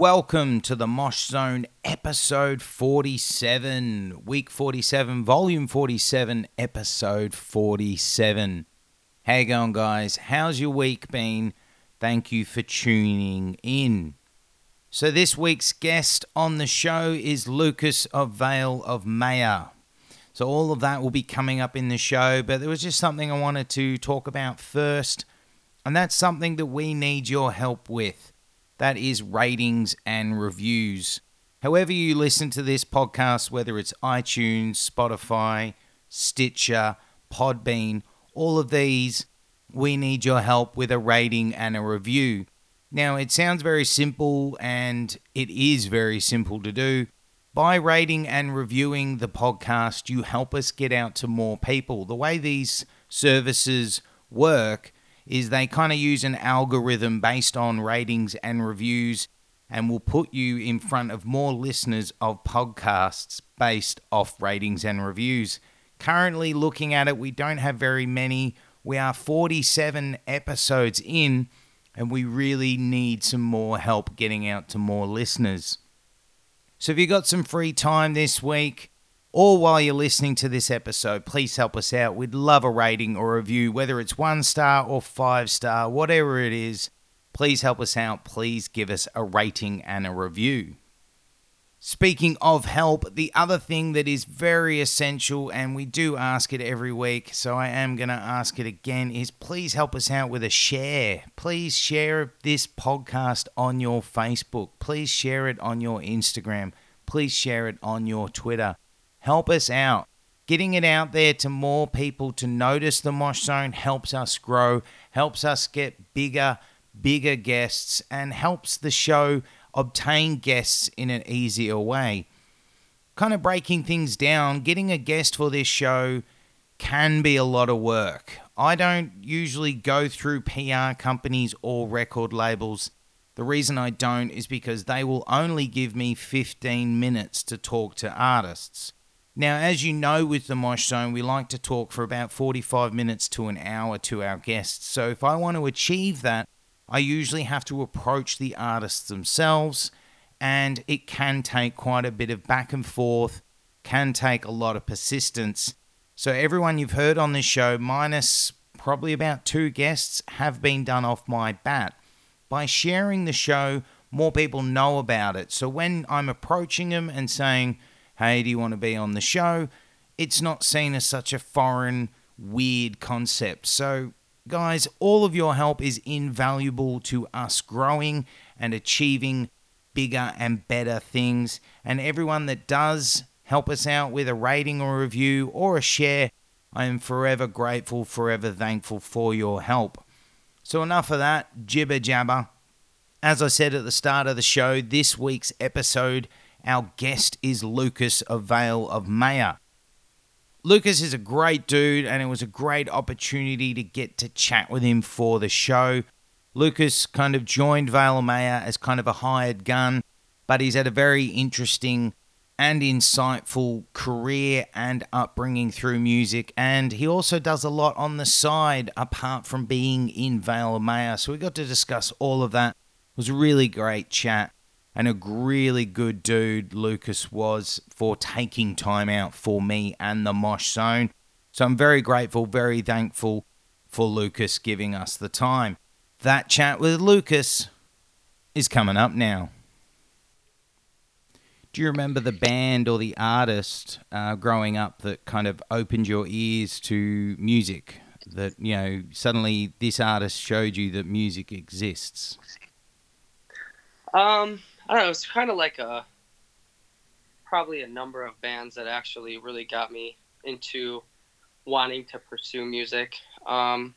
Welcome to the Mosh Zone episode 47, week 47, volume 47, episode 47. How you going, guys? How's your week been? Thank you for tuning in. So this week's guest on the show is Lukas of Veil of Maya. So all of that will be coming up in the show, but there was just something I wanted to talk about first, and that's something that we need your help with that is ratings and reviews. However, you listen to this podcast, whether it's iTunes, Spotify, Stitcher, Podbean, all of these, we need your help with a rating and a review. Now, it sounds very simple and it is very simple to do. By rating and reviewing the podcast, you help us get out to more people. The way these services work is they kind of use an algorithm based on ratings and reviews and will put you in front of more listeners of podcasts based off ratings and reviews. Currently, looking at it, we don't have very many. We are 47 episodes in, and we really need some more help getting out to more listeners. So, if you've got some free time this week, or while you're listening to this episode, please help us out. We'd love a rating or a review, whether it's one star or five star, whatever it is. Please help us out. Please give us a rating and a review. Speaking of help, the other thing that is very essential, and we do ask it every week, so I am going to ask it again, is please help us out with a share. Please share this podcast on your Facebook. Please share it on your Instagram. Please share it on your Twitter. Help us out. Getting it out there to more people to notice the Mosh Zone helps us grow, helps us get bigger, bigger guests, and helps the show obtain guests in an easier way. Kind of breaking things down, getting a guest for this show can be a lot of work. I don't usually go through PR companies or record labels. The reason I don't is because they will only give me 15 minutes to talk to artists. Now, as you know, with the Mosh Zone, we like to talk for about 45 minutes to an hour to our guests. So, if I want to achieve that, I usually have to approach the artists themselves, and it can take quite a bit of back and forth, can take a lot of persistence. So, everyone you've heard on this show, minus probably about two guests, have been done off my bat. By sharing the show, more people know about it. So, when I'm approaching them and saying, hey, do you want to be on the show? It's not seen as such a foreign, weird concept. So, guys, all of your help is invaluable to us growing and achieving bigger and better things. And everyone that does help us out with a rating or review or a share, I am forever grateful, forever thankful for your help. So, enough of that jibber jabber. As I said at the start of the show, this week's episode our guest is Lukas of Veil of Maya. Lukas is a great dude, and it was a great opportunity to get to chat with him for the show. Lukas kind of joined Veil of Maya as kind of a hired gun, but he's had a very interesting and insightful career and upbringing through music. And he also does a lot on the side apart from being in Veil of Maya. So we got to discuss all of that. It was a really great chat and a really good dude Lukas was for taking time out for me and the Mosh Zone. So I'm very grateful, very thankful for Lukas giving us the time. That chat with Lukas is coming up now. Do you remember the band or the artist uh, growing up that kind of opened your ears to music? That, you know, suddenly this artist showed you that music exists? Um, I don't know. It's kind of like a probably a number of bands that actually really got me into wanting to pursue music. Um,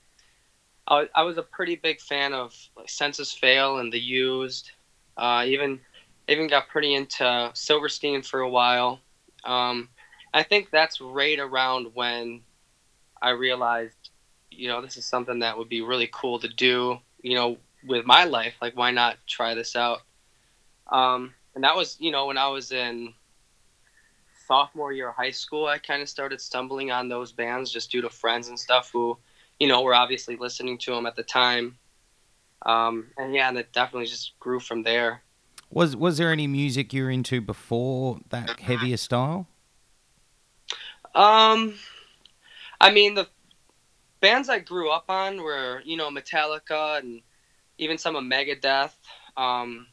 I, I was a pretty big fan of like Senses Fail and The Used. Uh, even even got pretty into Silverstein for a while. Um, I think that's right around when I realized, you know, this is something that would be really cool to do. You know, with my life, like why not try this out? Um, and that was, you know, when I was in sophomore year of high school, I kind of started stumbling on those bands just due to friends and stuff who, you know, were obviously listening to them at the time. Um, and yeah, and it definitely just grew from there. Was was there any music you were into before that heavier style? Um, I mean the bands I grew up on were you know Metallica and even some of Megadeth. Um,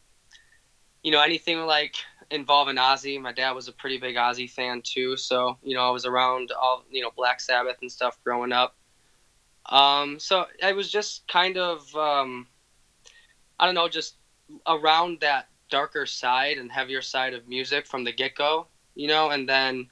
you know anything like involving Ozzy. My dad was a pretty big Ozzy fan too, so you know I was around all you know Black Sabbath and stuff growing up. Um, so I was just kind of um, I don't know, just around that darker side and heavier side of music from the get go, you know, and then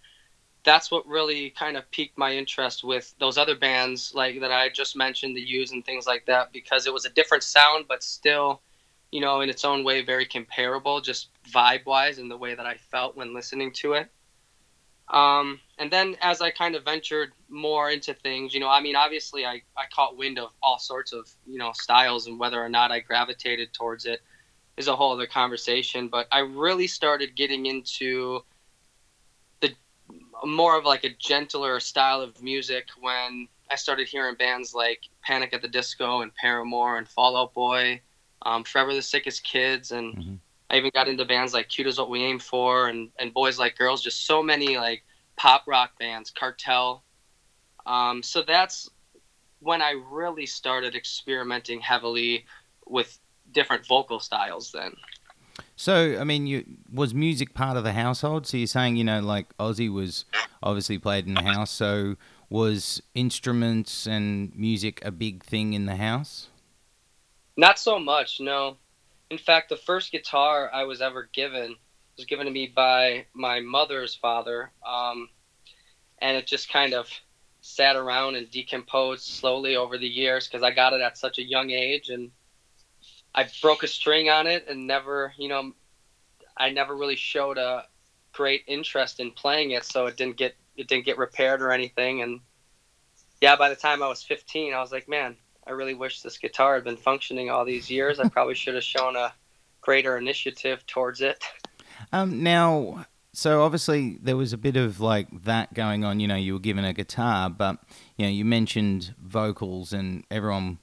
that's what really kind of piqued my interest with those other bands like that I just mentioned, the Used and things like that, because it was a different sound, but still, you know, in its own way, very comparable, just vibe wise and the way that I felt when listening to it. Um, and then as I kind of ventured more into things, you know, I mean, obviously I, I caught wind of all sorts of, you know, styles and whether or not I gravitated towards it is a whole other conversation. But I really started getting into the more of like a gentler style of music when I started hearing bands like Panic at the Disco and Paramore and Fall Out Boy, um, Forever the Sickest Kids, and mm-hmm. I even got into bands like Cute is What We Aim For and, and Boys Like Girls, just so many like pop rock bands, Cartel. Um, so that's when I really started experimenting heavily with different vocal styles then. So, I mean, you was music part of the household? So you're saying, you know, like Ozzy was obviously played in the house. So was instruments and music a big thing in the house? Not so much, no. In fact, the first guitar I was ever given was given to me by my mother's father, um, and it just kind of sat around and decomposed slowly over the years because I got it at such a young age, and I broke a string on it and never, you know, I never really showed a great interest in playing it, so it didn't get it didn't get repaired or anything, and yeah, by the time I was 15, I was like, man, I really wish this guitar had been functioning all these years. I probably should have shown a greater initiative towards it. Um, now, so obviously there was a bit of like that going on. You know, you were given a guitar, but you know, you mentioned vocals, and everyone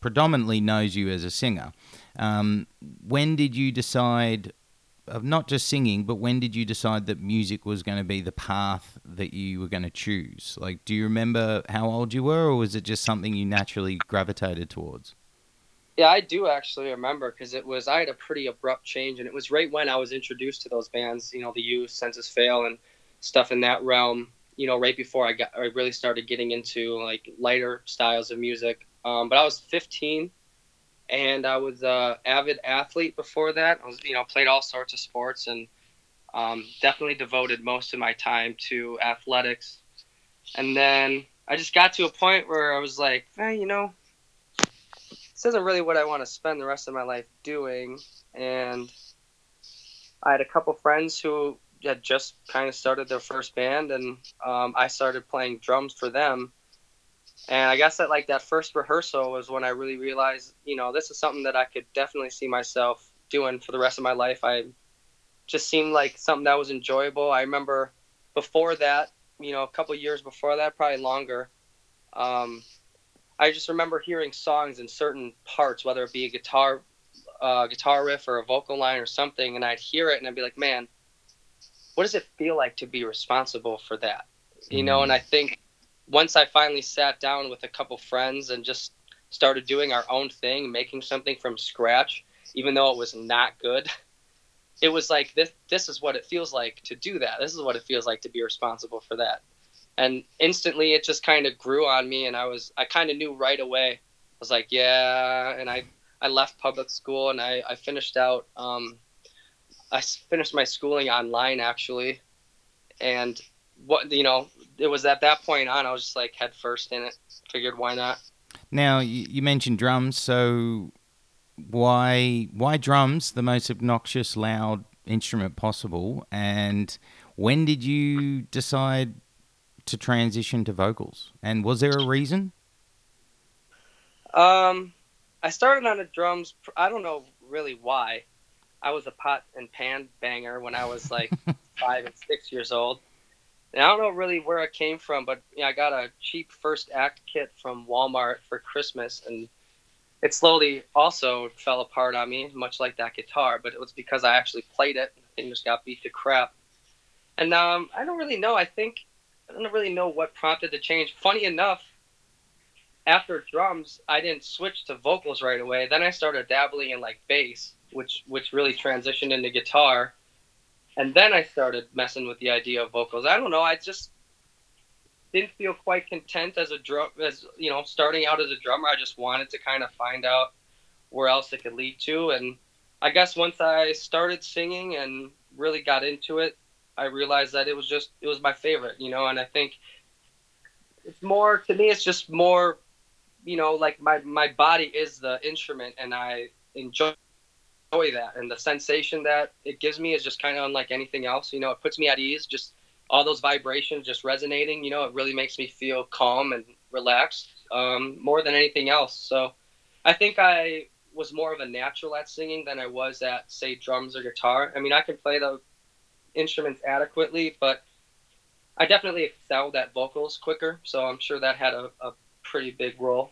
predominantly knows you as a singer. Um, when did you decide of not just singing, but when did you decide that music was going to be the path that you were going to choose? Like, do you remember how old you were, or was it just something you naturally gravitated towards? Yeah, I do actually remember because it was I had a pretty abrupt change, and it was right when I was introduced to those bands, you know, the Used, Senses Fail, and stuff in that realm. You know, right before I got, I really started getting into like lighter styles of music. Um, but I was 15 and I was a avid athlete before that. I was, you know, played all sorts of sports and um, definitely devoted most of my time to athletics. And then I just got to a point where I was like, eh, you know, this isn't really what I want to spend the rest of my life doing. And I had a couple friends who had just kind of started their first band, and um, I started playing drums for them and I guess that like that first rehearsal was when I really realized, you know, this is something that I could definitely see myself doing for the rest of my life. I just seemed like something that was enjoyable. I remember before that, you know, a couple years before that, probably longer. Um, I just remember hearing songs in certain parts, whether it be a guitar, uh, guitar riff or a vocal line or something, and I'd hear it and I'd be like, man, what does it feel like to be responsible for that? You know, and I think once I finally sat down with a couple friends and just started doing our own thing, making something from scratch, even though it was not good, it was like this this is what it feels like to do that. This is what it feels like to be responsible for that. And instantly it just kind of grew on me and I was I kind of knew right away. I was like, yeah, and I I left public school and I I finished out um I finished my schooling online actually. And what you know it was at that point on, I was just like head first in it. Figured why not. Now you mentioned drums, so why why drums? The most obnoxious, loud instrument possible. And when did you decide to transition to vocals? And was there a reason? Um, I started on the drums. I don't know really why. I was a pot and pan banger when I was like five and six years old. And I don't know really where it came from, but you know, I got a cheap first act kit from Walmart for Christmas, and it slowly also fell apart on me, much like that guitar. But it was because I actually played it. Thing just got beat to crap. And um, I don't really know. I think I don't really know what prompted the change. Funny enough, after drums, I didn't switch to vocals right away. Then I started dabbling in like bass, which which really transitioned into guitar. And then I started messing with the idea of vocals. I don't know. I just didn't feel quite content as a drum as you know starting out as a drummer. I just wanted to kind of find out where else it could lead to. And I guess once I started singing and really got into it, I realized that it was just it was my favorite, you know. And I think it's more to me. It's just more, you know, like my my body is the instrument, and I enjoy enjoy that and the sensation that it gives me is just kind of unlike anything else you know it puts me at ease just all those vibrations just resonating you know it really makes me feel calm and relaxed um, more than anything else. So i think i was more of a natural at singing than i was at say drums or guitar. I mean i can play the instruments adequately but i definitely excelled at vocals quicker so i'm sure that had a, a pretty big role.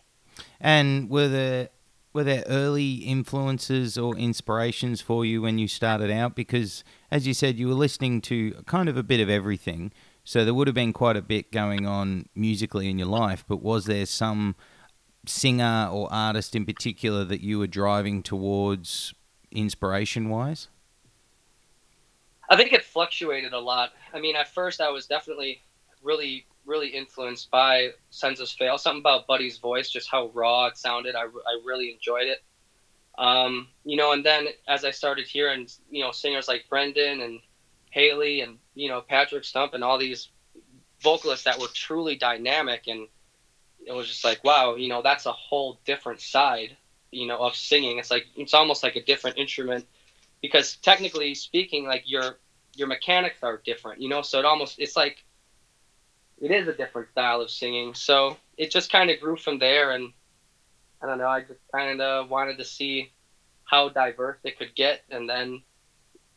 And were there were there early influences or inspirations for you when you started out? Because, as you said, you were listening to kind of a bit of everything. So there would have been quite a bit going on musically in your life. But was there some singer or artist in particular that you were driving towards inspiration wise? I think it fluctuated a lot. I mean, at first I was definitely really really influenced by Senses Fail. Something about Buddy's voice, just how raw it sounded. I, I really enjoyed it. Um, you know, and then as I started hearing, you know, singers like Brendon and Haley and, you know, Patrick Stump and all these vocalists that were truly dynamic and it was just like, wow, you know, that's a whole different side, you know, of singing. It's like, it's almost like a different instrument because technically speaking, like your, your mechanics are different, you know, so it almost, it's like, it is a different style of singing. So it just kind of grew from there, and I don't know. I just kind of wanted to see how diverse it could get, and then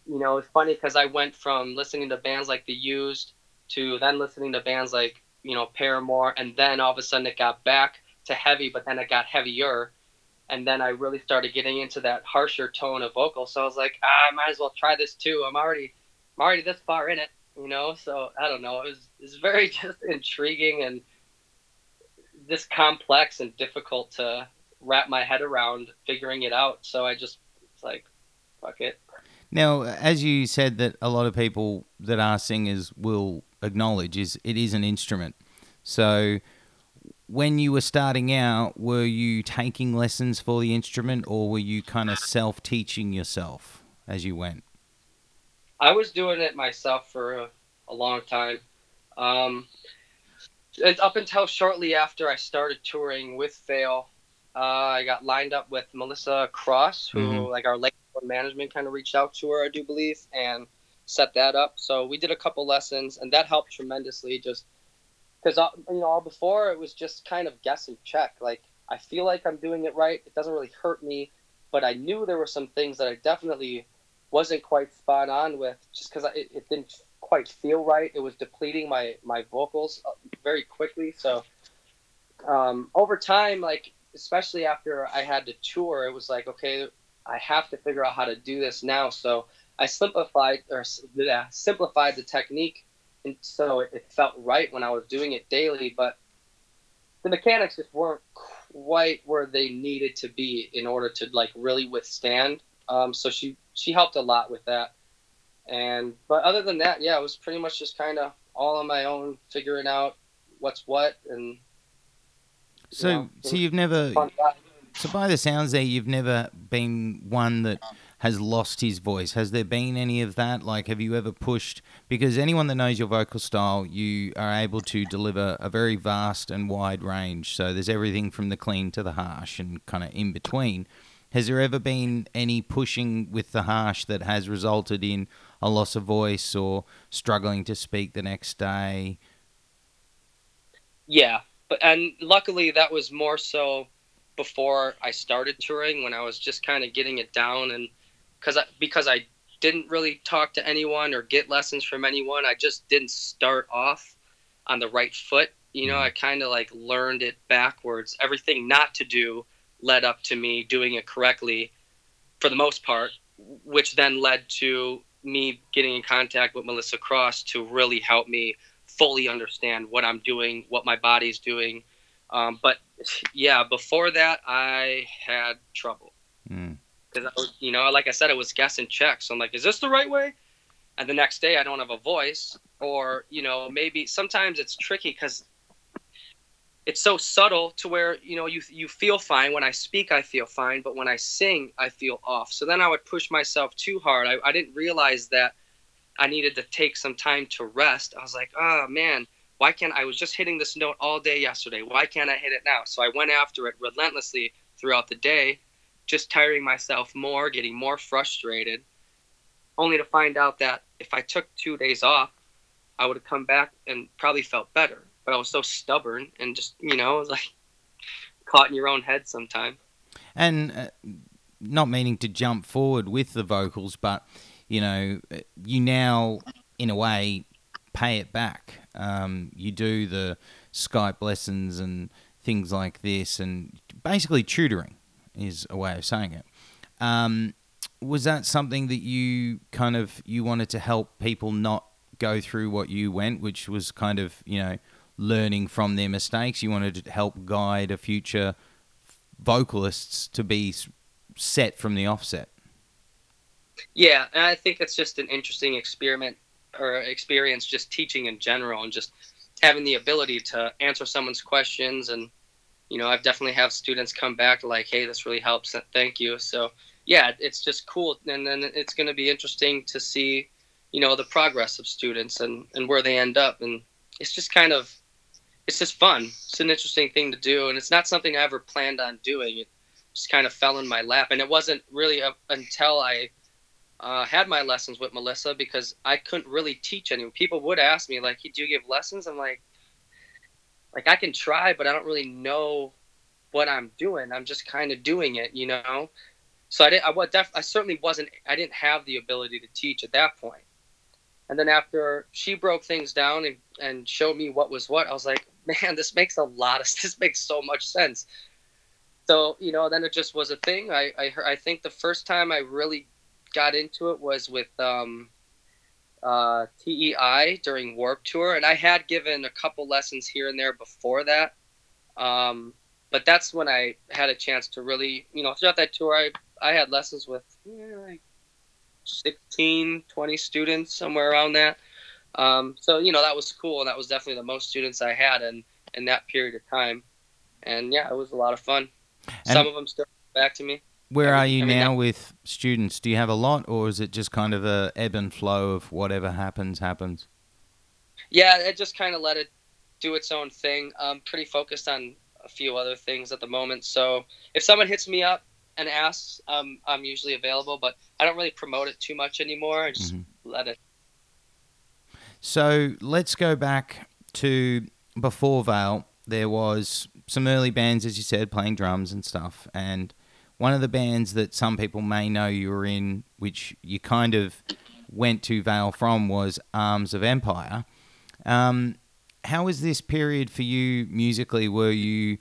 you know it's funny because I went from listening to bands like The Used to then listening to bands like you know Paramore, and then all of a sudden it got back to heavy, but then it got heavier. And then I really started getting into that harsher tone of vocal. So I was like, ah, I might as well try this too. I'm already, I'm already this far in it you know. So I don't know. It was it's very just intriguing and just complex and difficult to wrap my head around figuring it out. So I just it's like fuck it. Now, as you said, that a lot of people that are singers will acknowledge is it is an instrument. So, when you were starting out, were you taking lessons for the instrument, or were you kind of self teaching yourself as you went? I was doing it myself for a, a long time. Um, and up until shortly after I started touring with Veil, uh, I got lined up with Melissa Cross, who mm-hmm. like our label management kind of reached out to her, I do believe, and set that up. So we did a couple lessons, and that helped tremendously. Just because you know, before it was just kind of guess and check. Like I feel like I'm doing it right. It doesn't really hurt me, but I knew there were some things that I definitely wasn't quite spot on with just because it, it, didn't quite feel right. It was depleting my my vocals uh, very quickly. So um, over time, like especially after I had to tour, it was like okay, I have to figure out how to do this now. So I simplified or yeah, simplified the technique, and so it, it felt right when I was doing it daily. But the mechanics just weren't quite where they needed to be in order to like really withstand. Um, so she she helped a lot with that. And but other than that, yeah, it was pretty much just kind of all on my own, figuring out what's what and. So, you know, so you've never. So by the sounds there, you've never been one that has lost his voice. Has there been any of that? Like, have you ever pushed? Because anyone that knows your vocal style, you are able to deliver a very vast and wide range. So there's everything from the clean to the harsh and kind of in between. Has there ever been any pushing with the harsh that has resulted in a loss of voice or struggling to speak the next day? Yeah, but and luckily that was more so before I started touring when I was just kind of getting it down and because I, because I didn't really talk to anyone or get lessons from anyone. I just didn't start off on the right foot. You know, mm-hmm. I kind of like learned it backwards. Everything not to do led up to me doing it correctly for the most part, which then led to me getting in contact with Melissa Cross to really help me fully understand what I'm doing, what my body's doing. Um, but yeah, before that, I had trouble because mm. I was, you know, like I said, it was guess and check. So I'm like, is this the right way? And the next day, I don't have a voice, or you know, maybe sometimes it's tricky because it's so subtle to where you know you you feel fine. When I speak I feel fine but when I sing I feel off. So then I would push myself too hard. I, I didn't realize that I needed to take some time to rest. I was like oh man why can't I was just hitting this note all day yesterday. Why can't I hit it now? So I went after it relentlessly throughout the day just tiring myself more getting more frustrated only to find out that if I took two days off I would have come back and probably felt better but I was so stubborn and just you know was like caught in your own head sometime. And uh, not meaning to jump forward with the vocals, but you know, you now in a way pay it back. Um, you do the Skype lessons and things like this, and basically tutoring is a way of saying it. Um, was that something that you kind of you wanted to help people not go through what you went, which was kind of you know learning from their mistakes. You wanted to help guide a future vocalists to be set from the offset. Yeah, and I think it's just an interesting experiment or experience just teaching in general and just having the ability to answer someone's questions and you know I've definitely have students come back like hey this really helps thank you so yeah it's just cool and then it's going to be interesting to see you know the progress of students and and where they end up and it's just kind of it's just fun. It's an interesting thing to do, and it's not something I ever planned on doing. It just kind of fell in my lap, and it wasn't really a, until I uh, had my lessons with Melissa because I couldn't really teach anyone. People would ask me like, "Do you give lessons?" I'm like, like I can try, but I don't really know what I'm doing. I'm just kind of doing it, you know. So I did. I def, I certainly wasn't. I didn't have the ability to teach at that point. And then after she broke things down and, and showed me what was what, I was like, man, this makes a lot of this makes so much sense. So you know, then it just was a thing. I I, I think the first time I really got into it was with um, uh, TEI during Warped Tour, and I had given a couple lessons here and there before that. Um, but that's when I had a chance to really, you know, throughout that tour, I I had lessons with like 16, 20 students, somewhere around that. Um, so you know that was cool, and that was definitely the most students I had in in that period of time. And yeah, it was a lot of fun. And Some of them still back to me. Where are you I mean, now with students? Do you have a lot, or is it just kind of a ebb and flow of whatever happens happens? Yeah, it just kind of let it do its own thing. I'm pretty focused on a few other things at the moment. So if someone hits me up and asks, um, I'm usually available, but I don't really promote it too much anymore. I just mm-hmm. let it so let's go back to before Veil. There was some early bands, as you said, playing drums and stuff. And one of the bands that some people may know you were in, which you kind of went to Veil from, was Arms of Empire. Um, how was this period for you musically? Were you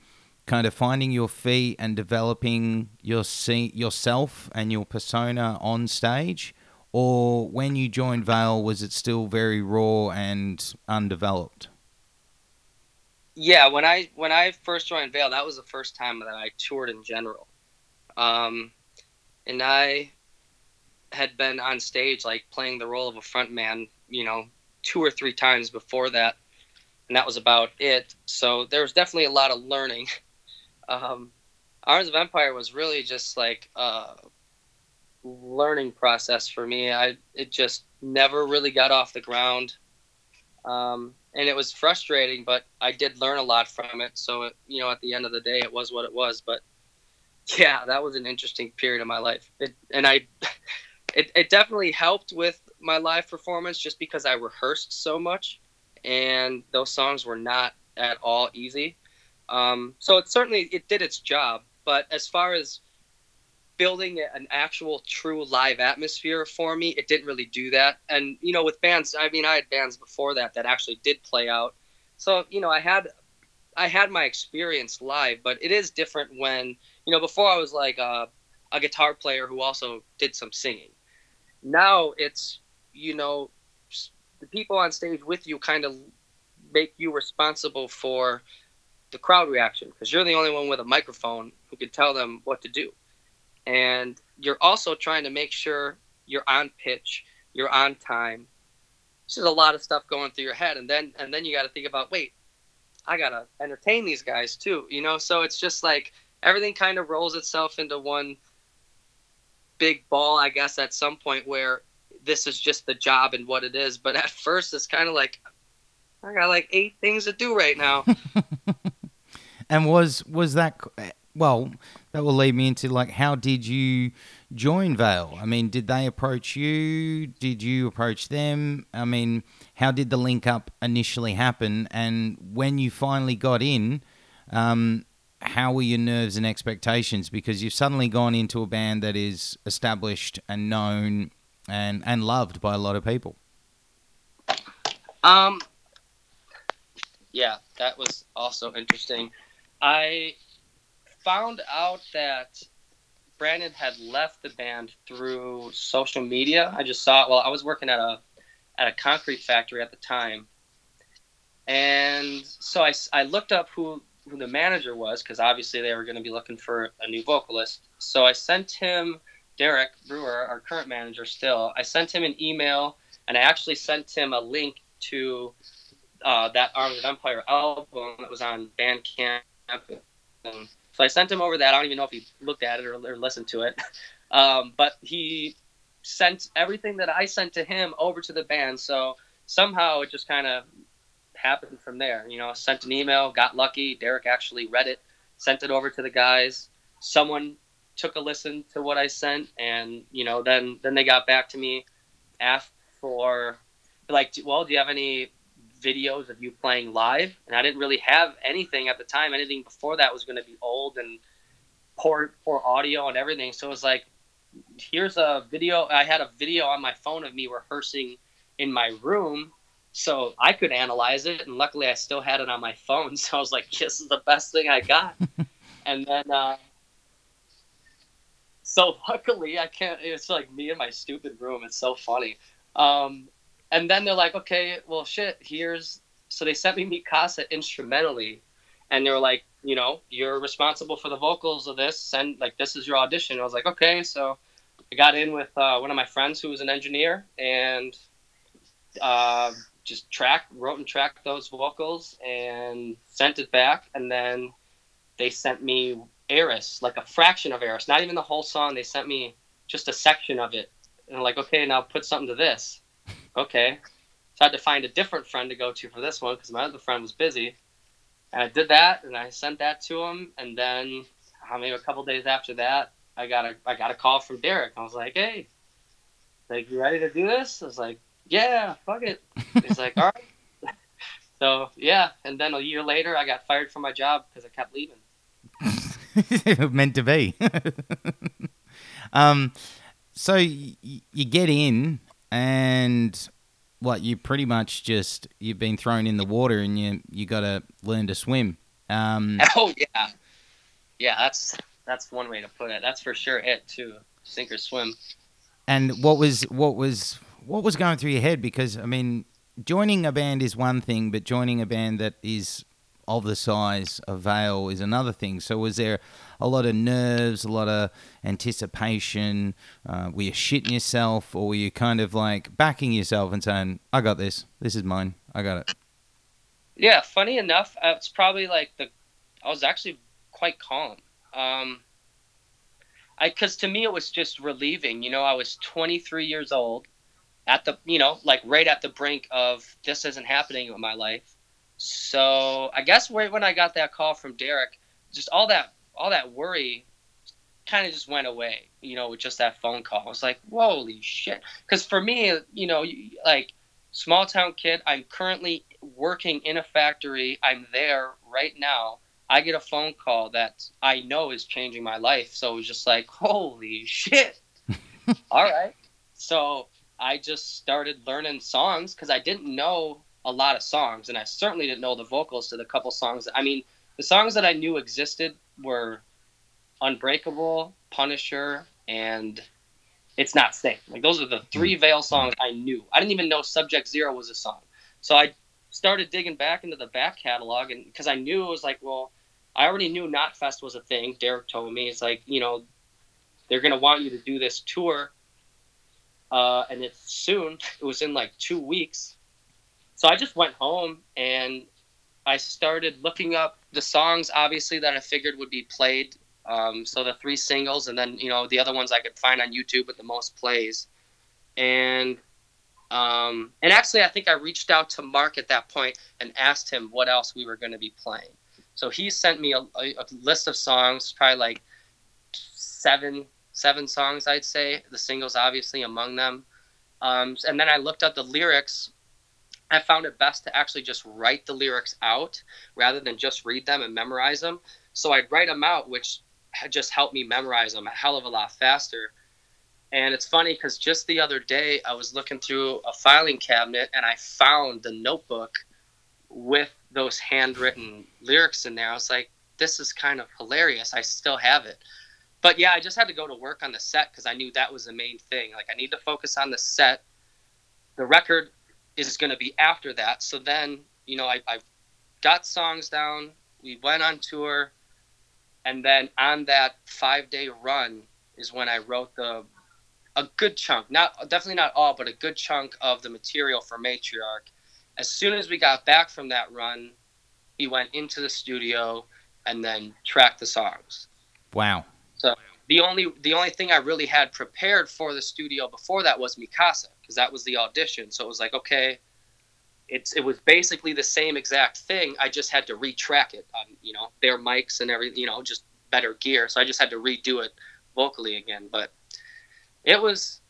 kind of finding your feet and developing your yourself and your persona on stage? Or when you joined Veil, was it still very raw and undeveloped? Yeah, when I when I first joined Veil, that was the first time that I toured in general, um, and I had been on stage like playing the role of a front man, you know, two or three times before that, and that was about it. So there was definitely a lot of learning. Um, Arms of Empire was really just like uh, learning process for me. I it just never really got off the ground, um, and it was frustrating. But I did learn a lot from it. So it, you know, at the end of the day, it was what it was. But yeah, that was an interesting period of my life. It, and I, it, it definitely helped with my live performance just because I rehearsed so much, and those songs were not at all easy. Um, so it certainly it did its job. But as far as building an actual true live atmosphere for me it didn't really do that and you know with bands i mean i had bands before that that actually did play out so you know i had I had my experience live, but it is different when you know before I was like a, a guitar player who also did some singing. Now it's you know the people on stage with you kind of make you responsible for the crowd reaction because you're the only one with a microphone who can tell them what to do. And you're also trying to make sure you're on pitch, you're on time. There's a lot of stuff going through your head, and then and then you got to think about, wait, I gotta entertain these guys too, you know. So it's just like everything kind of rolls itself into one big ball, I guess, at some point where this is just the job and what it is. But at first, it's kind of like I got like eight things to do right now. and was was that well? That will lead me into like, how did you join Veil? I mean, did they approach you? Did you approach them? I mean, how did the link up initially happen? And when you finally got in, um, how were your nerves and expectations? Because you've suddenly gone into a band that is established and known and and loved by a lot of people. Um, yeah, that was also interesting. I found out that Brandon had left the band through social media. I just saw it. Well, I was working at a at a concrete factory at the time, and so I, I looked up who who the manager was because obviously they were going to be looking for a new vocalist. So I sent him Derek Brewer, our current manager, still. I sent him an email, and I actually sent him a link to uh, that Arms of Empire album that was on Bandcamp. And so I sent him over that. I don't even know if he looked at it or, or listened to it, um, but he sent everything that I sent to him over to the band. So somehow it just kind of happened from there. You know, sent an email, got lucky. Derek actually read it, sent it over to the guys. Someone took a listen to what I sent, and you know, then then they got back to me, asked for like, well, do you have any videos of you playing live? And I didn't really have anything at the time. Anything before that was going to be old and poor poor audio and everything. So it was like, here's a video. I had a video on my phone of me rehearsing in my room so I could analyze it, and luckily I still had it on my phone. So I was like, "This is the best thing I got." and then uh, so luckily I can't. It's like me in my stupid room. It's so funny. Um, and then they're like, okay, well, shit. Here's so they sent me Mikasa instrumentally, and they were like, you know, you're responsible for the vocals of this. Send like this is your audition. I was like, okay. So I got in with uh, one of my friends who was an engineer and uh, just tracked, wrote and tracked those vocals and sent it back. And then they sent me Eris, like a fraction of Eris, not even the whole song. They sent me just a section of it, and like, okay, now put something to this. Okay, so I had to find a different friend to go to for this one because my other friend was busy. And I did that, and I sent that to him, and then I mean, a couple days after that, I got a I got a call from Derek. I was like, hey, like, you ready to do this? I was like, yeah, fuck it. He's like, all right. so yeah, and then a year later, I got fired from my job because I kept leaving. meant to be. um, so y- you get in, and what you pretty much just you've been thrown in the water, and you you got to learn to swim. Um, oh yeah, yeah. That's that's one way to put it. That's for sure it too. Sink or swim. And what was what was what was going through your head? Because I mean, joining a band is one thing, but joining a band that is of the size of Veil is another thing. So was there a lot of nerves, a lot of anticipation? Uh, were you shitting yourself, or were you kind of like backing yourself and saying, "I got this. This is mine. I got it." Yeah, funny enough, it's probably like the. I was actually quite calm. Um, I because to me it was just relieving. You know, I was 23 years old, at the you know like right at the brink of this isn't happening in my life so I guess when I got that call from Derek, just all that all that worry kind of just went away. You know, with just that phone call, I was like, "Holy shit!" Because for me, you know, like small town kid, I'm currently working in a factory. I'm there right now. I get a phone call that I know is changing my life. So it was just like, "Holy shit!" all right. So I just started learning songs because I didn't know a lot of songs, and I certainly didn't know the vocals to the couple songs. I mean, the songs that I knew existed were Unbreakable, Punisher, and It's Not Safe. Like those are the three Hmm. Veil songs I knew. I didn't even know Subject Zero was a song. So I started digging back into the back catalog, and because I knew it was like, well, I already knew Knotfest was a thing. Derek told me it's like, you know, they're gonna want you to do this tour, uh, and it's soon. It was in like two weeks. So I just went home and I started looking up the songs, obviously that I figured would be played. Um, so the three singles, and then you know the other ones I could find on YouTube with the most plays, and um, and actually I think I reached out to Marc at that point and asked him what else we were going to be playing. So he sent me a, a, list of songs, probably like seven seven songs I'd say. The singles obviously among them, um, and then I looked up the lyrics I found it best to actually just write the lyrics out rather than just read them and memorize them. So I'd write them out, which just helped me memorize them a hell of a lot faster. And it's funny because just the other day I was looking through a filing cabinet and I found the notebook with those handwritten lyrics in there. I was like, this is kind of hilarious. I still have it. But yeah, I just had to go to work on the set because I knew that was the main thing. Like, I need to focus on the set. The record is going to be after that. So then, you know, I, I got songs down. We went on tour, and then on that five day run is when I wrote the a good chunk, not definitely not all, but a good chunk of the material for Matriarch. As soon as we got back from that run, we went into the studio and then tracked the songs. Wow. So the only the only thing I really had prepared for the studio before that was Mikasa because that was the audition. So it was like, okay, it's it was basically the same exact thing. I just had to retrack it on you know their mics and everything, you know, just better gear. So I just had to redo it vocally again. But it was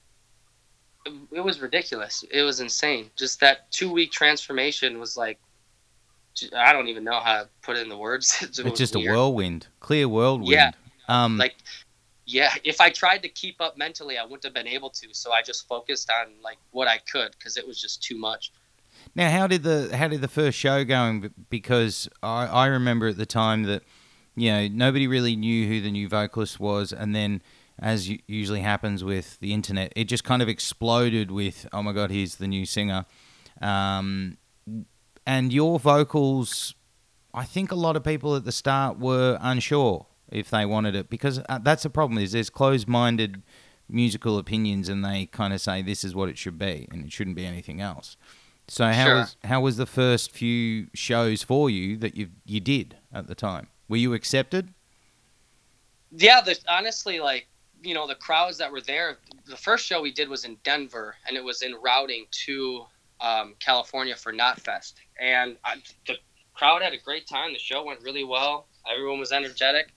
it was ridiculous. It was insane. Just that two week transformation was like. I don't even know how to put it in the words. It It's just a whirlwind, clear whirlwind. Yeah. Um, like yeah if i tried to keep up mentally i wouldn't have been able to so i just focused on like what i could because it was just too much Now, how did the how did the first show going? Because I, I remember at the time that you know nobody really knew who the new vocalist was, and then as usually happens with the internet, it just kind of exploded with oh my god, here's the new singer, um, and your vocals. I think a lot of people at the start were unsure if they wanted it because uh, that's the problem is there's closed-minded musical opinions and they kind of say this is what it should be and it shouldn't be anything else. So how Sure. was how was the first few shows for you that you you did at the time? Were you accepted? yeah the, honestly like you know the crowds that were there the first show we did was in denver and it was in routing to um, california for knotfest and I, the crowd had a great time the show went really well everyone was energetic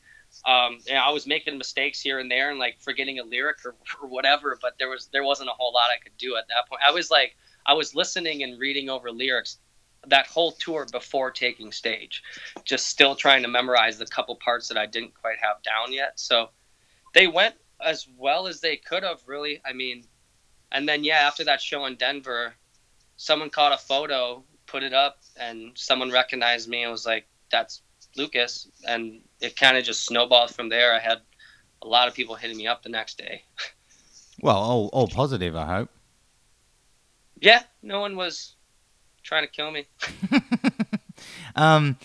um, and I was making mistakes here and there and like forgetting a lyric or, or whatever, but there was there wasn't a whole lot I could do at that point. I was like I was listening and reading over lyrics that whole tour before taking stage, just still trying to memorize the couple parts that I didn't quite have down yet. So they went as well as they could have, really. I mean, and then yeah, after that show in Denver, someone caught a photo, put it up, and someone recognized me and was like, "That's Lukas," and it kind of just snowballed from there. I had a lot of people hitting me up the next day. Well, all, all positive, I hope. Yeah, no one was trying to kill me. um,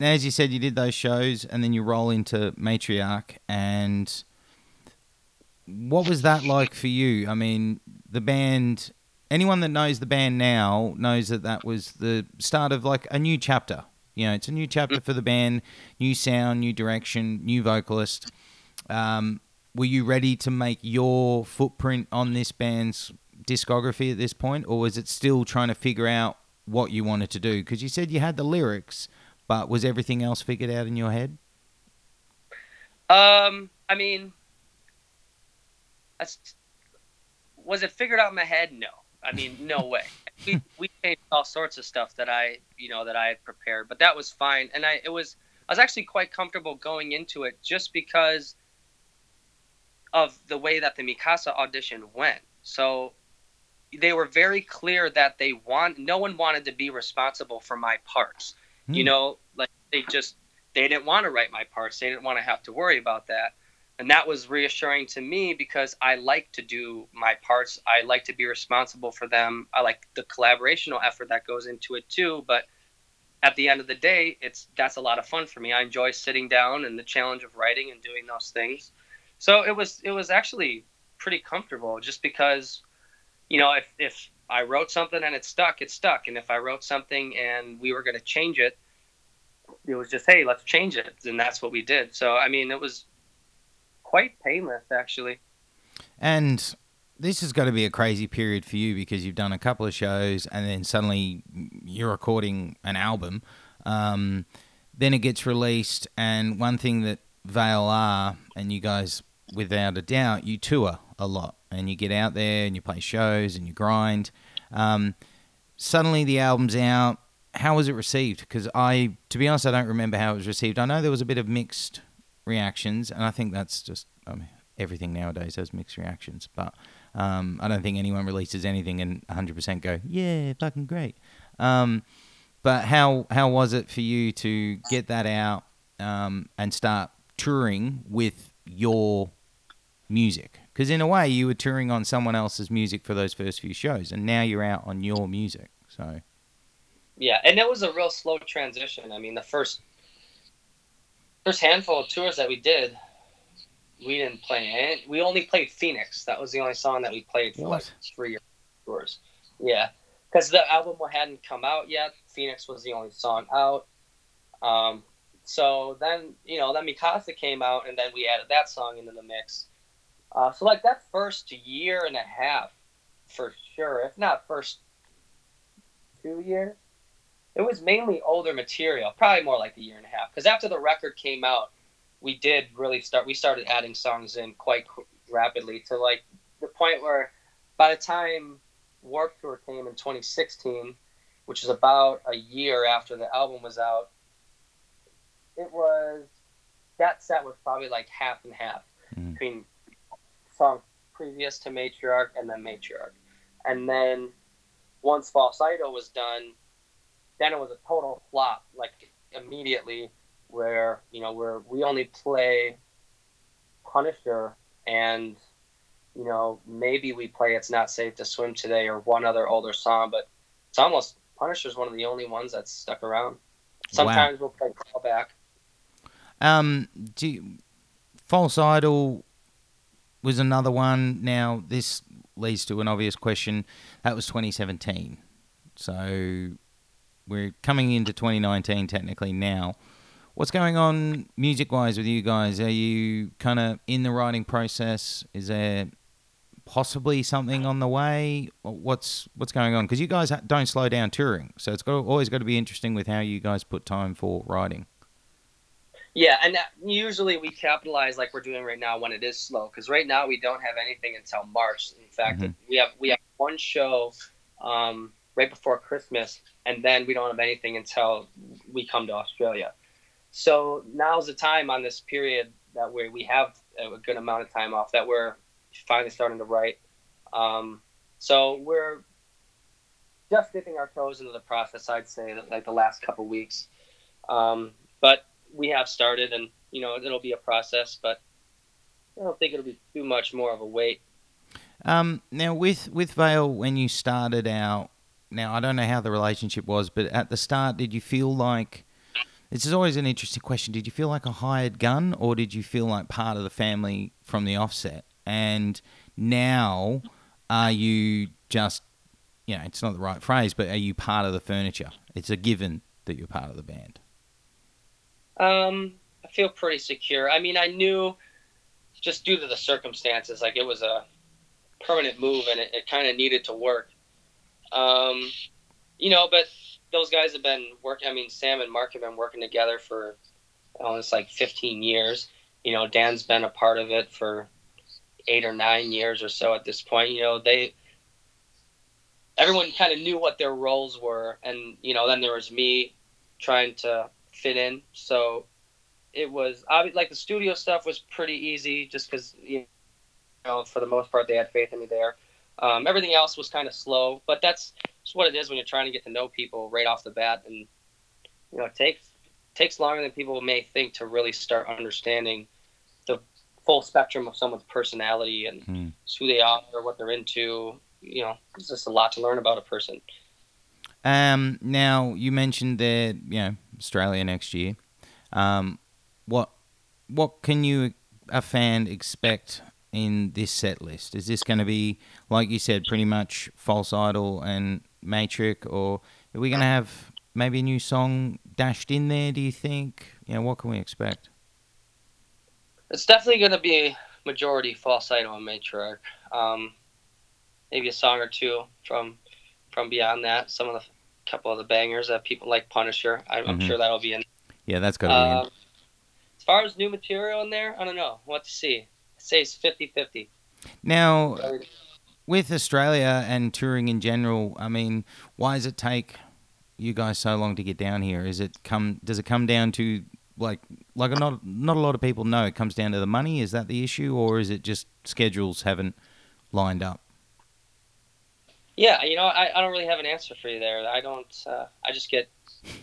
now, as you said, you did those shows, and then you roll into Matriarch. And what was that like for you? I mean, the band. Anyone that knows the band now knows that that was the start of like a new chapter. You know, it's a new chapter for the band, new sound, new direction, new vocalist. Um, were you ready to make your footprint on this band's discography at this point, or was it still trying to figure out what you wanted to do? Because you said you had the lyrics, but was everything else figured out in your head? Um, I mean, was it figured out in my head? No. I mean, no way. We we changed all sorts of stuff that I you know that I had prepared, but that was fine. And I it was I was actually quite comfortable going into it just because of the way that the Mikasa audition went. So, they were very clear that they want no one wanted to be responsible for my parts. You Hmm. know, like they just they didn't want to write my parts. They didn't want to have to worry about that. And that was reassuring to me because I like to do my parts. I like to be responsible for them. I like the collaborational effort that goes into it too, but at the end of the day, it's that's a lot of fun for me. I enjoy sitting down and the challenge of writing and doing those things. So it was it was actually pretty comfortable just because you know, if if I wrote something and it stuck, it stuck. And if I wrote something and we were going to change it, it was just, hey, let's change it. And that's what we did. So, I mean, it was quite painless, actually. And this has got to be a crazy period for you because you've done a couple of shows and then suddenly you're recording an album. Um, then it gets released, and one thing that Veil are, and you guys, without a doubt, you tour a lot and you get out there and you play shows and you grind. Um, suddenly the album's out. How was it received? Because I, to be honest, I don't remember how it was received. I know there was a bit of mixed reactions, and I think that's just I mean, everything nowadays has mixed reactions. But um, I don't think anyone releases anything and 100% go, yeah, fucking great. Um, but how how was it for you to get that out um, and start touring with your music? Because in a way, you were touring on someone else's music for those first few shows, and now you're out on your music. So Yeah, and it was a real slow transition. I mean, the first first handful of tours that we did, we didn't play any. We only played Phoenix. That was the only song that we played for like three tours. Yeah, because the album hadn't come out yet. Phoenix was the only song out. Um, so then you know, then Mikasa came out, and then we added that song into the mix. Uh, so like that first year and a half, for sure, if not first two years, it was mainly older material, probably more like a year and a half. Because after the record came out, we did really start. We started adding songs in quite rapidly to like the point where, by the time Warped Tour came in 2016, which is about a year after the album was out, it was that set was probably like half and half Mhm. between songs previous to Matriarch and then Matriarch, and then once False Idol was done, then it was a total flop, like immediately, where you know where we only play Punisher and you know maybe we play It's Not Safe to Swim Today or one other older song, but it's almost Punisher's one of the only ones that's stuck around. Sometimes we'll play callback. Um, do you, false idol was another one. Now this leads to an obvious question. That was 2017, so we're coming into 2019 technically now. What's going on music-wise with you guys? Are you kind of in the writing process? Is there possibly something on the way? What's what's going on? Because you guys don't slow down touring, so it's got always got to be interesting with how you guys put time for writing. Yeah, and usually we capitalize like we're doing right now when it is slow, because right now we don't have anything until March. In fact, Mhm. we have we have one show um, right before Christmas, and then we don't have anything until we come to Australia. So now's the time on this period that we we have a good amount of time off that we're finally starting to write. Um, so we're just dipping our toes into the process. I'd say like the last couple weeks, um, but we have started, and you know it'll be a process, but I don't think it'll be too much more of a wait. Um, now with with Veil, when you started out, now I don't know how the relationship was, but at the start, did you feel like this is always an interesting question? Did you feel like a hired gun, or did you feel like part of the family from the offset? And now, are you just, you know, it's not the right phrase, but are you part of the furniture? It's a given that you're part of the band. Um, I feel pretty secure. I mean, I knew just due to the circumstances, like it was a permanent move, and it, it kind of needed to work. Um, you know, but those guys have been working. I mean, Sam and Marc have been working together for almost like 15 years. You know, Dan's been a part of it for eight or nine years or so at this point. You know, they everyone kind of knew what their roles were, and you know, then there was me trying to fit in. So it was like the studio stuff was pretty easy, just because you know for the most part they had faith in me there. Um, everything else was kind of slow, but that's just what it is when you're trying to get to know people right off the bat, and you know it takes takes longer than people may think to really start understanding the full spectrum of someone's personality and Hmm. who they are or what they're into. You know, it's just a lot to learn about a person. Um, now you mentioned that you know, Australia next year. Um, what what can you a fan expect in this set list? Is this going to be like you said, pretty much False Idol and Matriarch, or are we going to have maybe a new song dashed in there? Do you think? You know, what can we expect? It's definitely going to be majority false idol and matriarch. Um, maybe a song or two from from beyond that. Some of the couple of the bangers that people like Punisher. I'm Mhm. sure that'll be in. Yeah, that's got to be Um, as far as new material in there, I don't know. What to see? Say it's 50-50. Now, with Australia and touring in general, I mean, why does it take you guys so long to get down here? Is it come? Does it come down to like like not not a lot of people know it comes down to the money? Is that the issue, or is it just schedules haven't lined up? Yeah, you know, I, I don't really have an answer for you there. I don't. Uh, I just get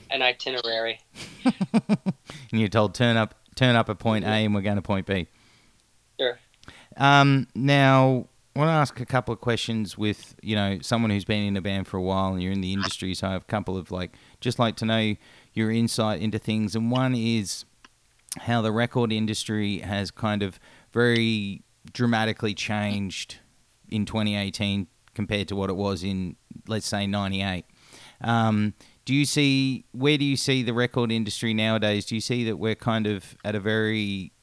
an itinerary. and you're told turn up turn up at point A and we're going to point B. Sure. Um, now, I want to ask a couple of questions with you know someone who's been in a band for a while and you're in the industry, so I have a couple of like just like to know your insight into things. And one is how the record industry has kind of very dramatically changed in 2018 compared to what it was in let's say 98. Um, do you see where do you see the record industry nowadays? Do you see that we're kind of at a very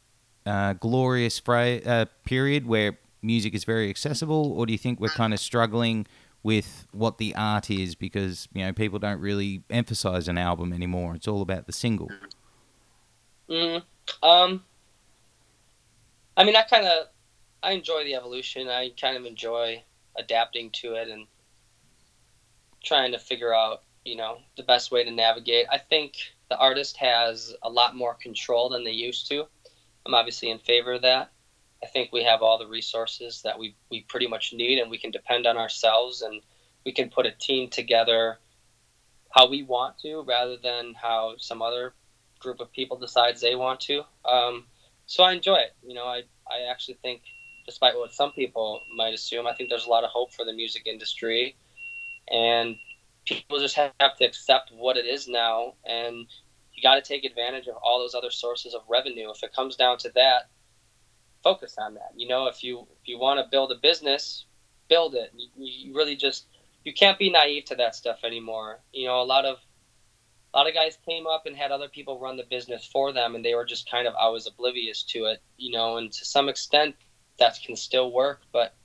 uh, glorious uh, period where music is very accessible, or do you think we're kind of struggling with what the art is because you know people don't really emphasize an album anymore? It's all about the single. Mm, um, I mean, I kind of I enjoy the evolution. I kind of enjoy adapting to it and trying to figure out, you know, the best way to navigate. I think the artist has a lot more control than they used to. I'm obviously in favor of that. I think we have all the resources that we, we pretty much need and we can depend on ourselves and we can put a team together how we want to rather than how some other group of people decides they want to. Um, so I enjoy it. You know, I, I actually think, despite what some people might assume, I think there's a lot of hope for the music industry. And people just have to accept what it is now. And you got to take advantage of all those other sources of revenue. If it comes down to that, focus on that. You know, if you if you want to build a business, build it. You, you really just you can't be naive to that stuff anymore. You know, a lot of a lot of guys came up and had other people run the business for them, and they were just kind of always oblivious to it. You know, and to some extent, that can still work, but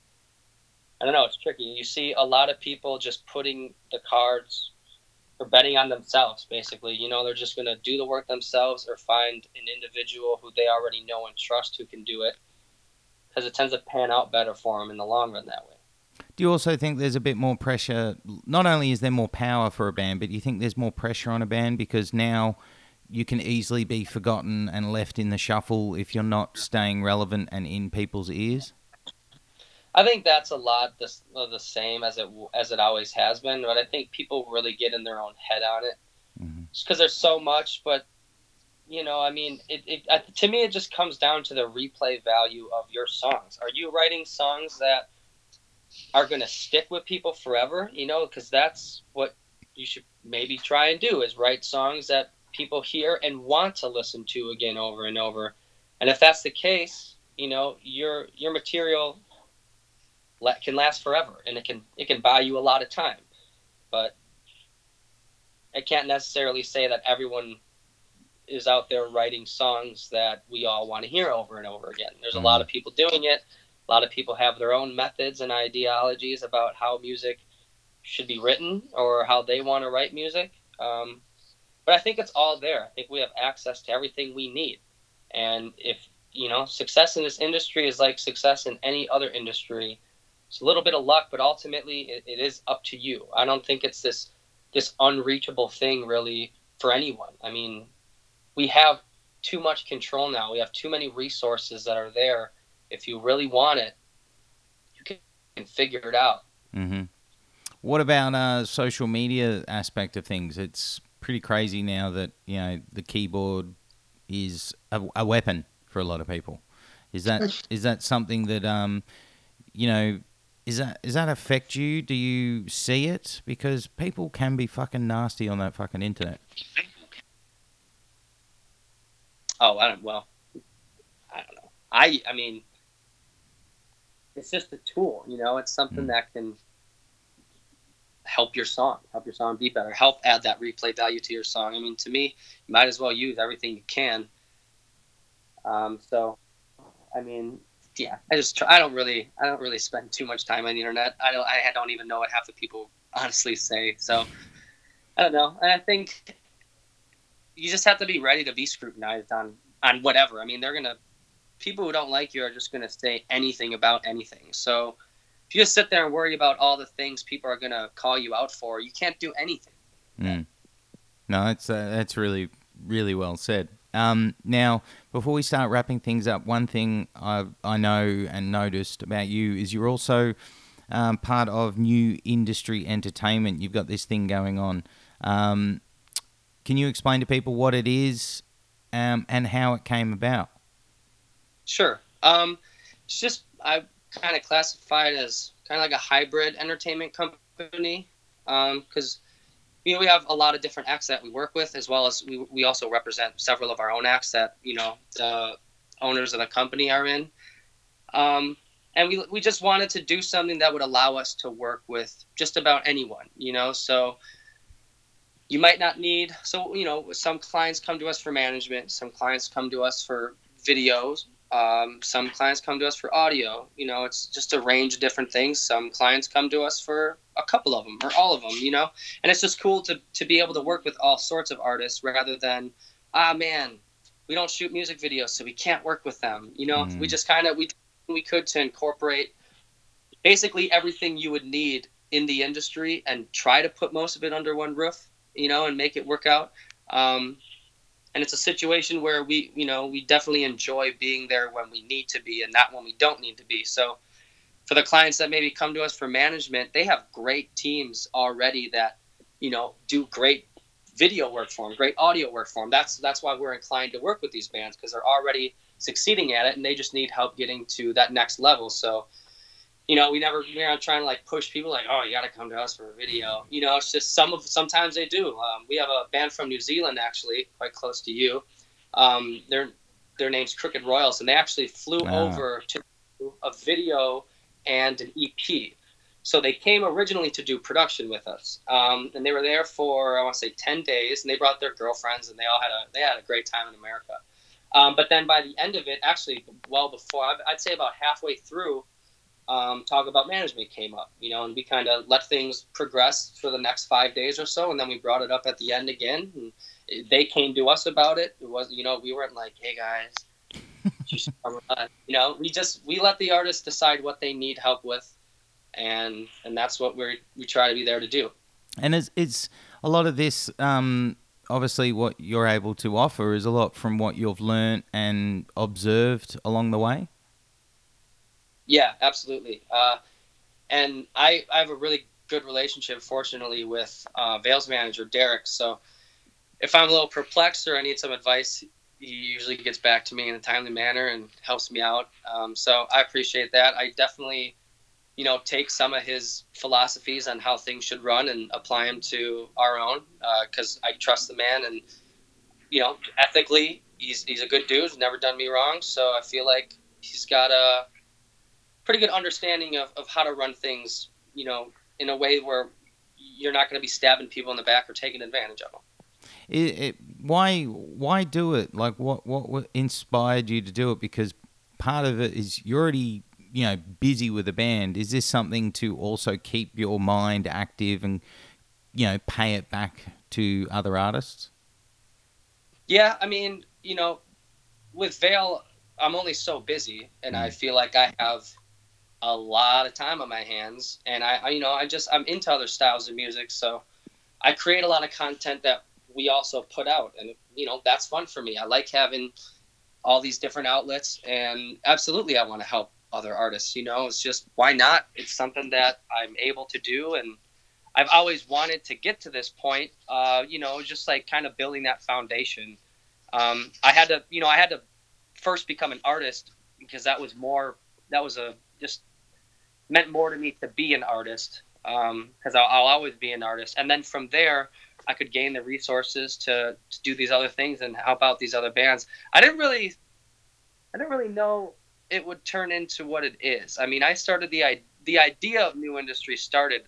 I don't know. It's tricky. You see a lot of people just putting the cards or betting on themselves, basically. You know, they're just going to do the work themselves or find an individual who they already know and trust who can do it because it tends to pan out better for them in the long run that way. Do you also think there's a bit more pressure? Not only is there more power for a band, but you think there's more pressure on a band because now you can easily be forgotten and left in the shuffle if you're not staying relevant and in people's ears? I think that's a lot the, the same as it as it always has been, but I think people really get in their own head on it mm-hmm. because there's so much. But you know, I mean, it, it to me it just comes down to the replay value of your songs. Are you writing songs that are going to stick with people forever? You know, because that's what you should maybe try and do is write songs that people hear and want to listen to again over and over. And if that's the case, you know, your your material la- can last forever and it can it can buy you a lot of time. But I can't necessarily say that everyone is out there writing songs that we all want to hear over and over again. There's a lot of people doing it. A lot of people have their own methods and ideologies about how music should be written or how they want to write music. Um, but I think it's all there. I think we have access to everything we need. And if, you know, success in this industry is like success in any other industry. It's a little bit of luck, but ultimately it, it is up to you. I don't think it's this this unreachable thing really for anyone. I mean, we have too much control now. We have too many resources that are there. If you really want it, you can figure it out. Mm-hmm. What about uh, social media aspect of things? It's pretty crazy now that you know the keyboard is a, a weapon for a lot of people. Is that is that something that um, you know? Is that does that affect you? Do you see it? Because people can be fucking nasty on that fucking internet. Oh, I don't. Well, I don't know. I I mean, it's just a tool. You know, it's something Mm. that can help your song, help your song be better, help add that replay value to your song. I mean, to me, you might as well use everything you can. Um, so, I mean, yeah, I just try, I don't really I don't really spend too much time on the internet. I don't I don't even know what half the people honestly say. So, I don't know. And I think you just have to be ready to be scrutinized on on whatever. I mean, they're gonna people who don't like you are just gonna say anything about anything. So if you just sit there and worry about all the things people are gonna call you out for, you can't do anything. Mm. No, that's uh, that's really really well said. Um, now, before we start wrapping things up, one thing I I know and noticed about you is you're also um, part of New Industry Entertainment. You've got this thing going on. Um, can you explain to people what it is um, and how it came about? Sure. Um, it's just I kind of classify it as kind of like a hybrid entertainment company because you know we have a lot of different acts that we work with as well as we, we also represent several of our own acts that you know the owners of the company are in. Um, and we, we just wanted to do something that would allow us to work with just about anyone you know? So you might not need so you know some clients come to us for management some clients come to us for videos um, some clients come to us for audio. You know, it's just a range of different things. Some clients come to us for a couple of them or all of them. You know, and it's just cool to to be able to work with all sorts of artists rather than, ah man, we don't shoot music videos, so we can't work with them. You know, Mm. we just kind of we we could to incorporate basically everything you would need in the industry and try to put most of it under one roof. You know, and make it work out. Um, and it's a situation where we you know we definitely enjoy being there when we need to be and not when we don't need to be. So for the clients that maybe come to us for management they have great teams already that you know do great video work for them great audio work for them that's that's why we're inclined to work with these bands because they're already succeeding at it and they just need help getting to that next level. So you know, we never we're not trying to like push people like, oh, you got to come to us for a video. You know, it's just some of sometimes they do. Um, we have a band from New Zealand actually, quite close to you. Um, their their name's Crooked Royals, and they actually flew Ah. over to do a video and an EP. So they came originally to do production with us, um, and they were there for I want to say ten days, and they brought their girlfriends, and they all had a they had a great time in America. Um, but then by the end of it, actually, well before I'd say about halfway through, um, talk about management came up, you know, and we kind of let things progress for the next five days or so, and then we brought it up at the end again, and they came to us about it. It was, you know, we weren't like, hey guys, you should come on." you know, we just we let the artists decide what they need help with, and and that's what we we try to be there to do. And it's, it's a lot of this, um, obviously, what you're able to offer is a lot from what you've learned and observed along the way. Yeah, absolutely. Uh, and I, I have a really good relationship, fortunately, with uh, Veil's manager, Derek. So if I'm a little perplexed or I need some advice, he usually gets back to me in a timely manner and helps me out. Um, so I appreciate that. I definitely, you know, take some of his philosophies on how things should run and apply them to our own because I trust the man and, you know, ethically, he's, he's a good dude, he's never done me wrong. So I feel like he's got a pretty good understanding of, of how to run things, you know, in a way where you're not going to be stabbing people in the back or taking advantage of them. It, it, why why do it? Like what, what what inspired you to do it? Because part of it is you're already you know busy with a band. Is this something to also keep your mind active and you know pay it back to other artists? Yeah, I mean, you know, with Veil, I'm only so busy, and hmm. I feel like I have a lot of time on my hands, and I, I, you know, I just I'm into other styles of music, so I create a lot of content that we also put out, and you know, that's fun for me. I like having all these different outlets, and absolutely, I want to help other artists. You know, it's just why not? It's something that I'm able to do, and I've always wanted to get to this point. Uh, you know, just like kind of building that foundation. Um, I had to, you know, I had to first become an artist because that was more, that was a just meant more to me to be an artist because um, I'll, I'll always be an artist. And then from there, I could gain the resources to, to do these other things and help out these other bands. I didn't really, I didn't really know it would turn into what it is. I mean, I started the the idea of new industry started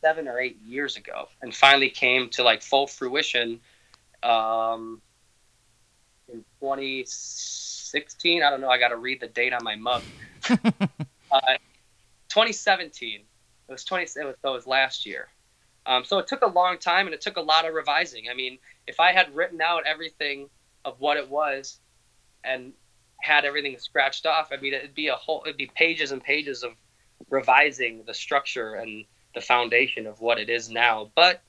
seven or eight years ago, and finally came to like full fruition um, in 2016. I don't know. I got to read the date on my mug. uh, 2017. It was 20. It was, it was last year. Um, so it took a long time and it took a lot of revising. I mean, if I had written out everything of what it was and had everything scratched off, I mean, it'd be a whole, it'd be pages and pages of revising the structure and the foundation of what it is now. But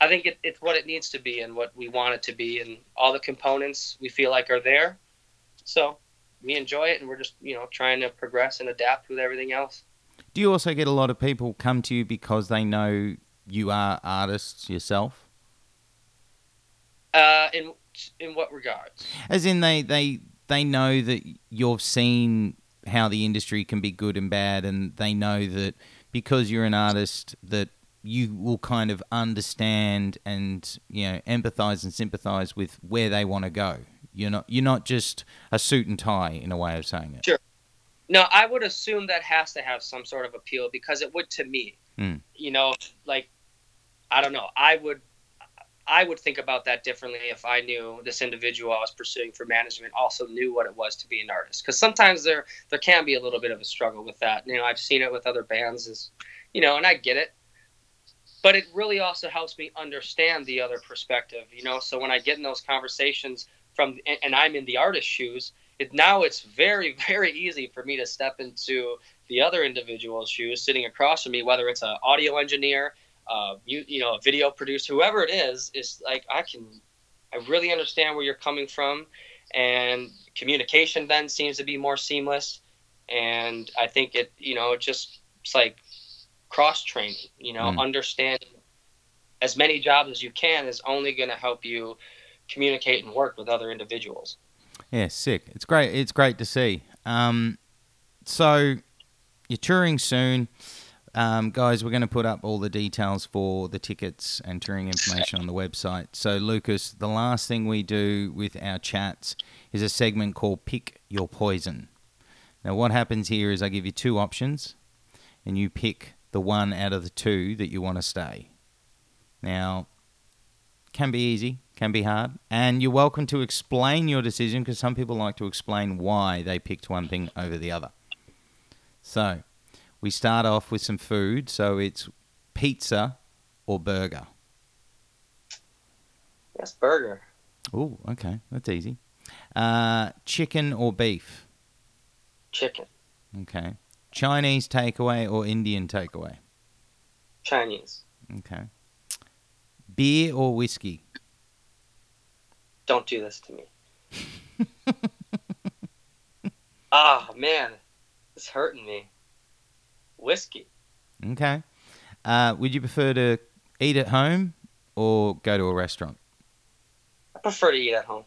I think it, it's what it needs to be and what we want it to be, and all the components we feel like are there. So we enjoy it, and we're just you know trying to progress and adapt with everything else. Do you also get a lot of people come to you because they know you are artists yourself? Uh, in in what regards? As in they they they know that you've seen how the industry can be good and bad, and they know that because you're an artist that you will kind of understand and you know empathize and sympathize with where they want to go. You're not you're not just a suit and tie in a way of saying it. Sure. No, I would assume that has to have some sort of appeal because it would to me. Mm. You know, like I don't know. I would I would think about that differently if I knew this individual I was pursuing for management also knew what it was to be an artist. Because sometimes there there can be a little bit of a struggle with that. You know, I've seen it with other bands, is you know, and I get it. But it really also helps me understand the other perspective. You know, so when I get in those conversations from and I'm in the artist's shoes, it, now it's very very easy for me to step into the other individual's shoes sitting across from me, whether it's an audio engineer uh, you you know a video producer, whoever it is, is like I can, I really understand where you're coming from, and communication then seems to be more seamless, and I think it you know it just it's like cross training, you know, mm. understanding as many jobs as you can is only going to help you communicate and work with other individuals. Yeah, sick. It's great. It's great to see. Um, so you're touring soon. Um, guys, we're going to put up all the details for the tickets and touring information on the website. So, Lukas, the last thing we do with our chats is a segment called Pick Your Poison. Now, what happens here is I give you two options, and you pick the one out of the two that you want to stay. Now, can be easy, can be hard, and you're welcome to explain your decision because some people like to explain why they picked one thing over the other. So, we start off with some food. So it's pizza or burger. Yes, burger. Oh, okay, that's easy. Uh, chicken or beef? Chicken. Okay. Chinese takeaway or Indian takeaway? Chinese. Okay. Beer or whiskey? Don't do this to me. Ah, oh, man. It's hurting me whiskey. Okay. Uh, would you prefer to eat at home or go to a restaurant? I prefer to eat at home.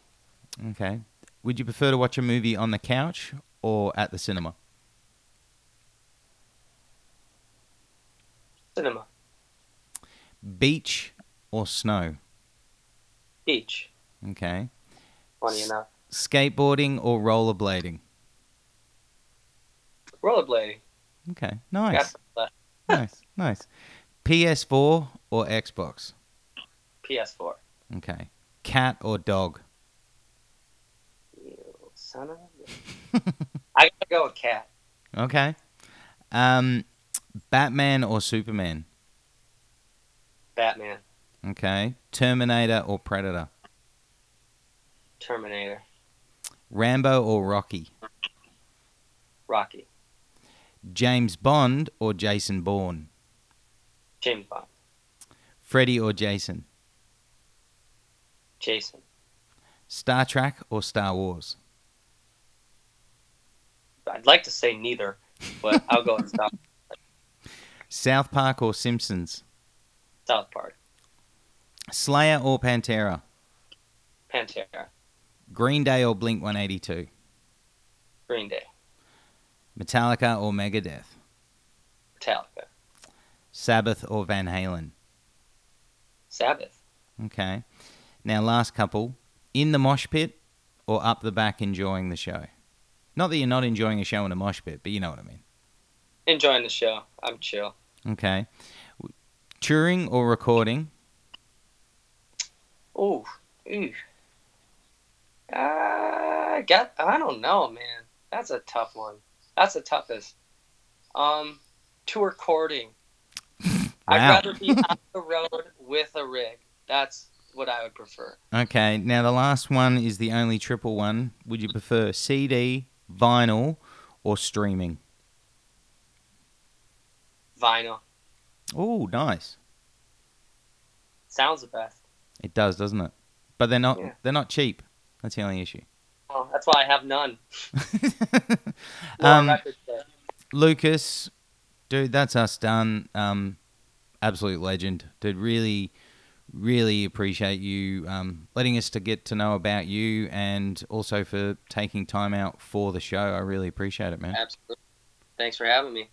Okay. Would you prefer to watch a movie on the couch or at the cinema? Cinema. Beach or snow? Beach. Okay. Funny enough. Skateboarding or rollerblading? Rollerblading. Okay, nice. nice, nice. PS4 or Xbox? PS4. Okay. Cat or dog? You son of a... I gotta go with cat. Okay. Um, Batman or Superman? Batman. Okay. Terminator or Predator? Terminator. Rambo or Rocky? Rocky. James Bond or Jason Bourne? James Bond. Freddy or Jason? Jason. Star Trek or Star Wars? I'd like to say neither, but I'll go with South, South Park or Simpsons? South Park. Slayer or Pantera? Pantera. Green Day or Blink 182? Green Day. Metallica or Megadeth? Metallica. Sabbath or Van Halen? Sabbath. Okay. Now, last couple. In the mosh pit or up the back enjoying the show? Not that you're not enjoying a show in a mosh pit, but you know what I mean. Enjoying the show. I'm chill. Okay. Touring or recording? Ooh. Ooh. Uh, I got. I don't know, man. That's a tough one. That's the toughest. Um, to recording. I'd rather be on the road with a rig. That's what I would prefer. Okay. Now, the last one is the only triple one. Would you prefer CD, vinyl, or streaming? Vinyl Oh, nice. sounds the best. It does, doesn't it? But they're not. Yeah. They're not cheap. That's the only issue. Well, that's why I have none. Um. Lukas, dude, that's us done. Um, absolute legend, dude. Really, really appreciate you um, letting us to get to know about you, and also for taking time out for the show. I really appreciate it, man. Absolutely. Thanks for having me.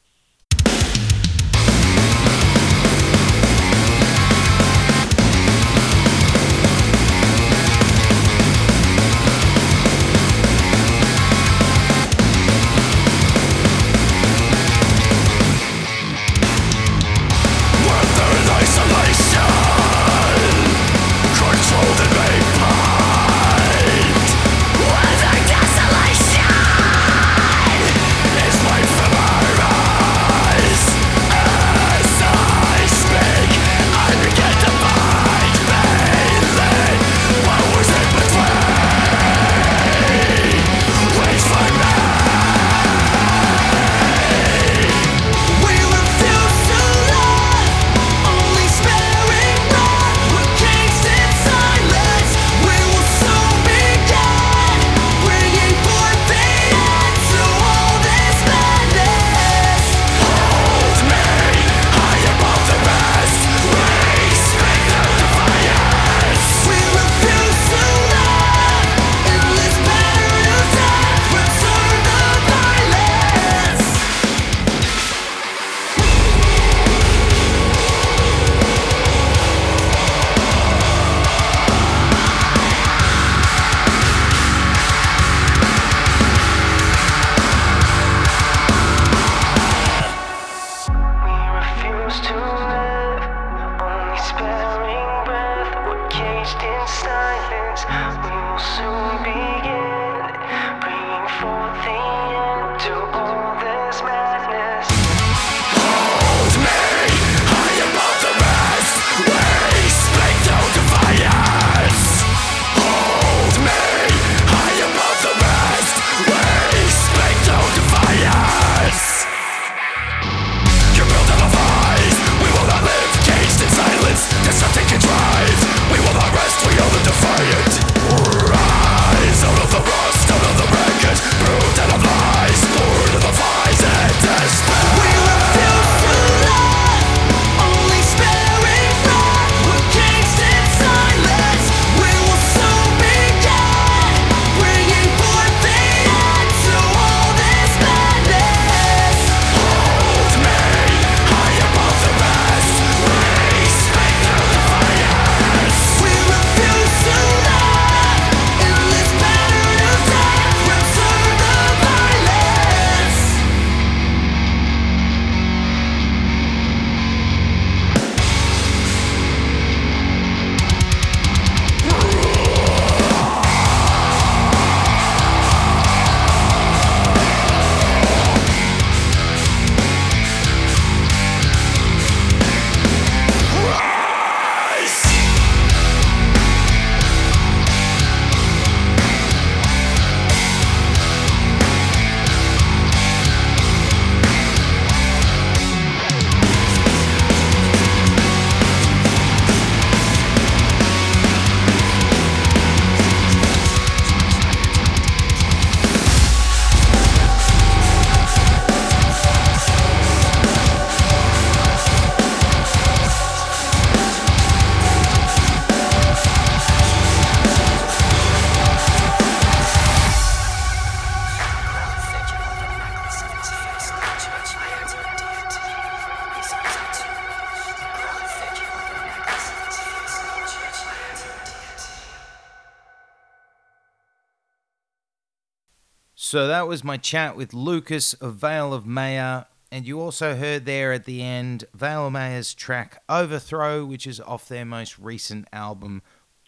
So that was my chat with Lukas of Veil of Maya. And you also heard there at the end Veil of Maya's track Overthrow, which is off their most recent album,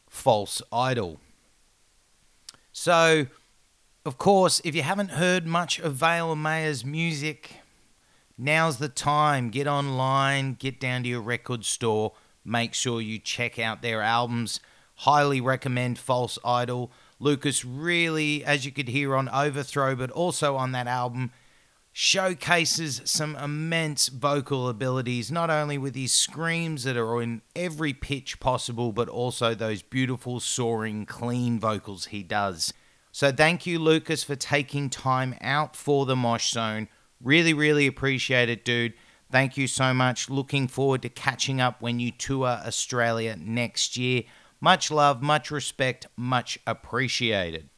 False Idol. So, of course, if you haven't heard much of Veil of Maya's music, now's the time. Get online, get down to your record store, make sure you check out their albums. Highly recommend False Idol. Lukas really, as you could hear on Overthrow, but also on that album, showcases some immense vocal abilities, not only with his screams that are in every pitch possible, but also those beautiful, soaring, clean vocals he does. So thank you, Lukas, for taking time out for the Mosh Zone. Really, really appreciate it, dude. Thank you so much. Looking forward to catching up when you tour Australia next year. Much love, much respect, much appreciated.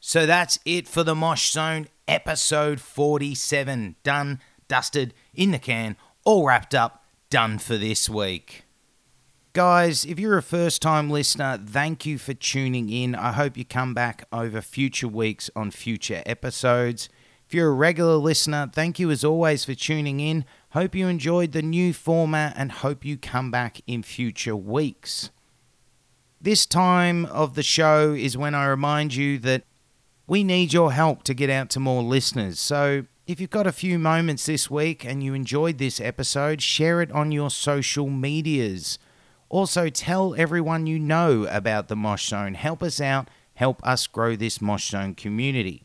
So that's it for the Mosh Zone episode 47. Done, dusted, in the can, all wrapped up, done for this week. Guys, if you're a first time listener, thank you for tuning in. I hope you come back over future weeks on future episodes. If you're a regular listener, thank you as always for tuning in. Hope you enjoyed the new format and hope you come back in future weeks. This time of the show is when I remind you that we need your help to get out to more listeners. So if you've got a few moments this week and you enjoyed this episode, share it on your social medias. Also, tell everyone you know about the Mosh Zone. Help us out, help us grow this Mosh Zone community.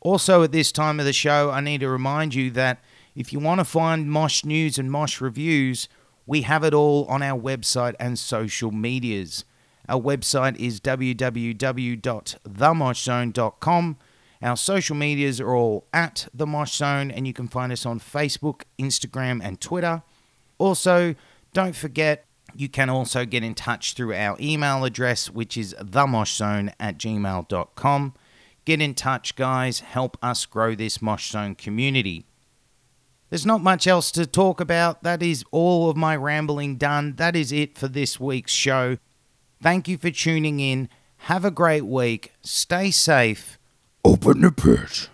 Also, at this time of the show, I need to remind you that if you want to find Mosh news and Mosh reviews, we have it all on our website and social medias. Our website is www.themoshzone.com. Our social medias are all at The Mosh Zone, and you can find us on Facebook, Instagram, and Twitter. Also, don't forget, you can also get in touch through our email address, which is themoshzone at gmail.com. Get in touch, guys. Help us grow this Mosh Zone community. There's not much else to talk about. That is all of my rambling done. That is it for this week's show. Thank you for tuning in. Have a great week. Stay safe. Open the pit.